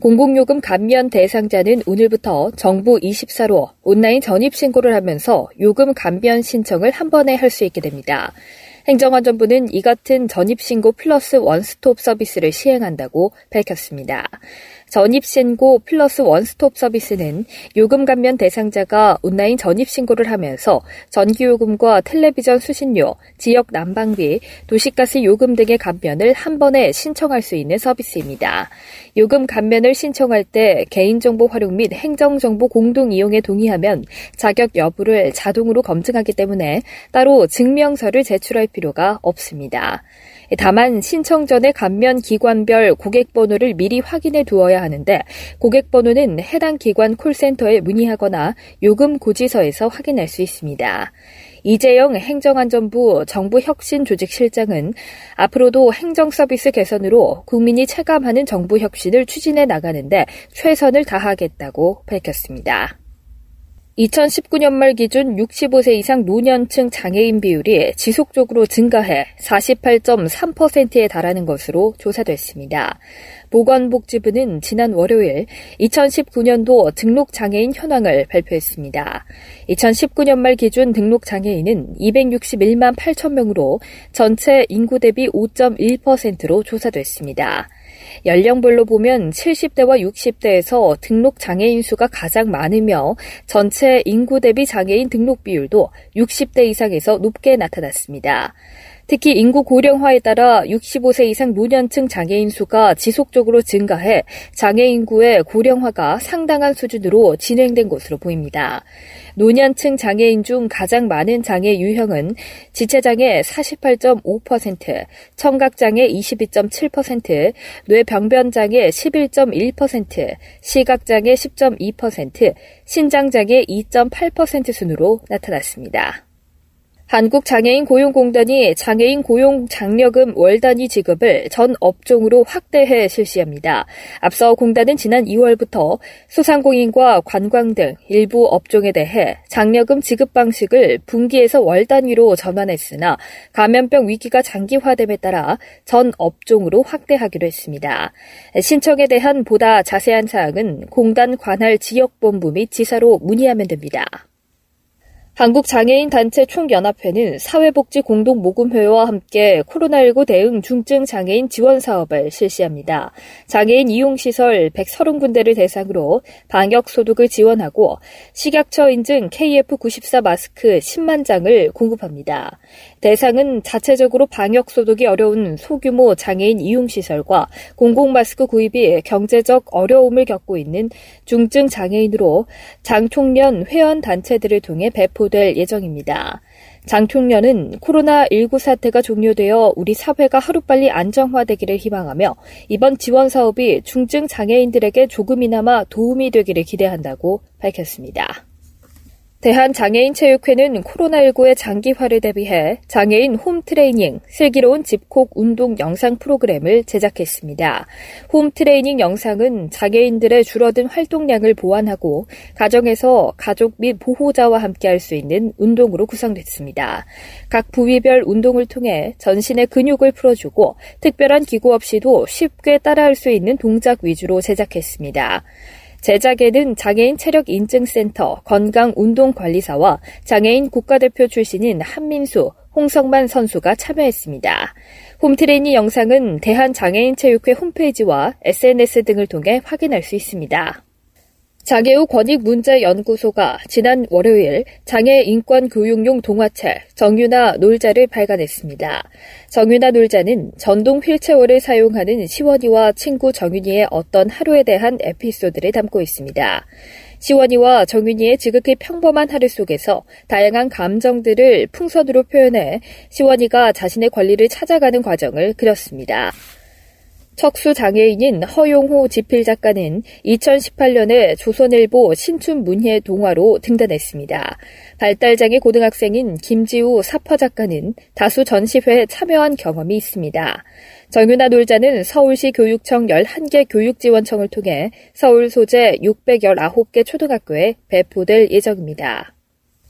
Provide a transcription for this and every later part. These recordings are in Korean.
공공요금 감면 대상자는 오늘부터 정부 24로 온라인 전입 신고를 하면서 요금 감면 신청을 한 번에 할 수 있게 됩니다. 행정안전부는 이 같은 전입신고 플러스 원스톱 서비스를 시행한다고 밝혔습니다. 전입신고 플러스 원스톱 서비스는 요금 감면 대상자가 온라인 전입신고를 하면서 전기요금과 텔레비전 수신료, 지역 난방비, 도시가스 요금 등의 감면을 한 번에 신청할 수 있는 서비스입니다. 요금 감면을 신청할 때 개인정보 활용 및 행정정보 공동 이용에 동의하면 자격 여부를 자동으로 검증하기 때문에 따로 증명서를 제출할 필요가 없습니다. 다만 신청 전에 감면 기관별 고객 번호를 미리 확인해 두어야 하는데 고객 번호는 해당 기관 콜센터에 문의하거나 요금 고지서에서 확인할 수 있습니다. 이재영 행정안전부 정부혁신조직실장은 앞으로도 행정서비스 개선으로 국민이 체감하는 정부 혁신을 추진해 나가는데 최선을 다하겠다고 밝혔습니다. 2019년 말 기준 65세 이상 노년층 장애인 비율이 지속적으로 증가해 48.3%에 달하는 것으로 조사됐습니다. 보건복지부는 지난 월요일 2019년도 등록 장애인 현황을 발표했습니다. 2019년 말 기준 등록 장애인은 261만 8천 명으로 전체 인구 대비 5.1%로 조사됐습니다. 연령별로 보면 70대와 60대에서 등록 장애인 수가 가장 많으며 전체 인구 대비 장애인 등록 비율도 60대 이상에서 높게 나타났습니다. 특히 인구 고령화에 따라 65세 이상 노년층 장애인 수가 지속적으로 증가해 장애 인구의 고령화가 상당한 수준으로 진행된 것으로 보입니다. 노년층 장애인 중 가장 많은 장애 유형은 지체장애 48.5%, 청각장애 22.7%, 뇌병변장애 11.1%, 시각장애 10.2%, 신장장애 2.8% 순으로 나타났습니다. 한국장애인 고용공단이 장애인 고용 장려금 월 단위 지급을 전 업종으로 확대해 실시합니다. 앞서 공단은 지난 2월부터 소상공인과 관광 등 일부 업종에 대해 장려금 지급 방식을 분기에서 월 단위로 전환했으나 감염병 위기가 장기화됨에 따라 전 업종으로 확대하기로 했습니다. 신청에 대한 보다 자세한 사항은 공단 관할 지역본부 및 지사로 문의하면 됩니다. 한국장애인 단체 총연합회는 사회복지 공동모금회와 함께 코로나19 대응 중증 장애인 지원 사업을 실시합니다. 장애인 이용시설 130군데를 대상으로 방역 소독을 지원하고 식약처 인증 KF94 마스크 10만 장을 공급합니다. 대상은 자체적으로 방역 소독이 어려운 소규모 장애인 이용시설과 공공마스크 구입이 경제적 어려움을 겪고 있는 중증 장애인으로 장총련 회원 단체들을 통해 배포 발표될 예정입니다. 장 총련은 코로나19 사태가 종료되어 우리 사회가 하루빨리 안정화되기를 희망하며 이번 지원 사업이 중증 장애인들에게 조금이나마 도움이 되기를 기대한다고 밝혔습니다. 대한장애인체육회는 코로나19의 장기화를 대비해 장애인 홈트레이닝, 슬기로운 집콕 운동 영상 프로그램을 제작했습니다. 홈트레이닝 영상은 장애인들의 줄어든 활동량을 보완하고 가정에서 가족 및 보호자와 함께 할 수 있는 운동으로 구성됐습니다. 각 부위별 운동을 통해 전신의 근육을 풀어주고 특별한 기구 없이도 쉽게 따라할 수 있는 동작 위주로 제작했습니다. 제작에는 장애인 체력 인증센터 건강운동관리사와 장애인 국가대표 출신인 한민수, 홍성만 선수가 참여했습니다. 홈트레이닝 영상은 대한장애인체육회 홈페이지와 SNS 등을 통해 확인할 수 있습니다. 장애우 권익문제연구소가 지난 월요일 장애 인권 교육용 동화책 정유나 놀자를 발간했습니다. 정유나 놀자는 전동 휠체어를 사용하는 시원이와 친구 정윤이의 어떤 하루에 대한 에피소드를 담고 있습니다. 시원이와 정윤이의 지극히 평범한 하루 속에서 다양한 감정들을 풍선으로 표현해 시원이가 자신의 권리를 찾아가는 과정을 그렸습니다. 척수 장애인인 허용호 지필 작가는 2018년에 조선일보 신춘 문예 동화로 등단했습니다. 발달장애 고등학생인 김지우 사퍼 작가는 다수 전시회에 참여한 경험이 있습니다. 정윤아 놀자는 서울시 교육청 11개 교육지원청을 통해 서울 소재 619개 초등학교에 배포될 예정입니다.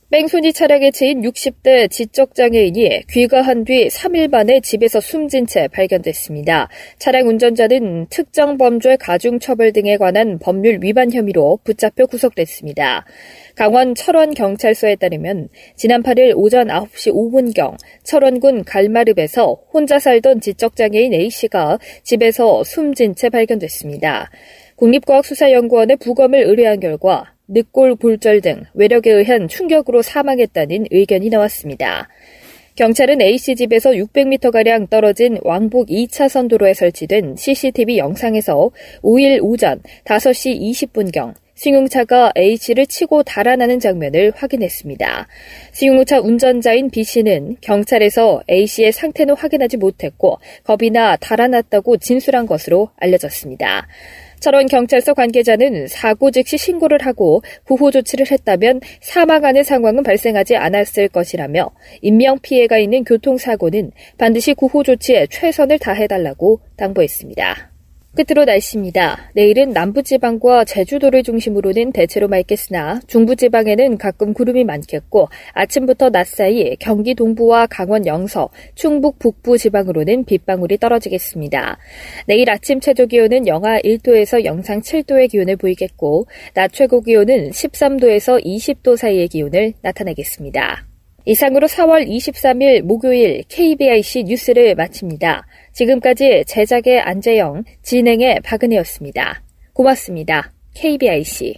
뺑소니 차량에 치인 60대 지적장애인이 귀가한 뒤 3일 만에 집에서 숨진 채 발견됐습니다. 차량 운전자는 특정 범죄 가중처벌 등에 관한 법률 위반 혐의로 붙잡혀 구속됐습니다. 강원 철원 경찰서에 따르면 지난 8일 오전 9시 5분경 철원군 갈마릅에서 혼자 살던 지적장애인 A씨가 집에서 숨진 채 발견됐습니다. 국립과학수사연구원의 부검을 의뢰한 결과 늑골 골절 등 외력에 의한 충격으로 사망했다는 의견이 나왔습니다. 경찰은 A씨 집에서 600m가량 떨어진 왕복 2차선 도로에 설치된 CCTV 영상에서 5일 오전 5시 20분경 승용차가 A씨를 치고 달아나는 장면을 확인했습니다. 승용차 운전자인 B씨는 경찰에서 A씨의 상태는 확인하지 못했고 겁이나 달아났다고 진술한 것으로 알려졌습니다. 철원 경찰서 관계자는 사고 즉시 신고를 하고 구호 조치를 했다면 사망하는 상황은 발생하지 않았을 것이라며 인명 피해가 있는 교통사고는 반드시 구호 조치에 최선을 다해달라고 당부했습니다. 끝으로 날씨입니다. 내일은 남부지방과 제주도를 중심으로는 대체로 맑겠으나 중부지방에는 가끔 구름이 많겠고 아침부터 낮 사이 경기 동부와 강원 영서, 충북 북부 지방으로는 빗방울이 떨어지겠습니다. 내일 아침 최저 기온은 영하 1도에서 영상 7도의 기온을 보이겠고 낮 최고 기온은 13도에서 20도 사이의 기온을 나타내겠습니다. 이상으로 4월 23일 목요일 KBIC 뉴스를 마칩니다. 지금까지 제작의 안재영, 진행의 박은혜였습니다. 고맙습니다. KBIC.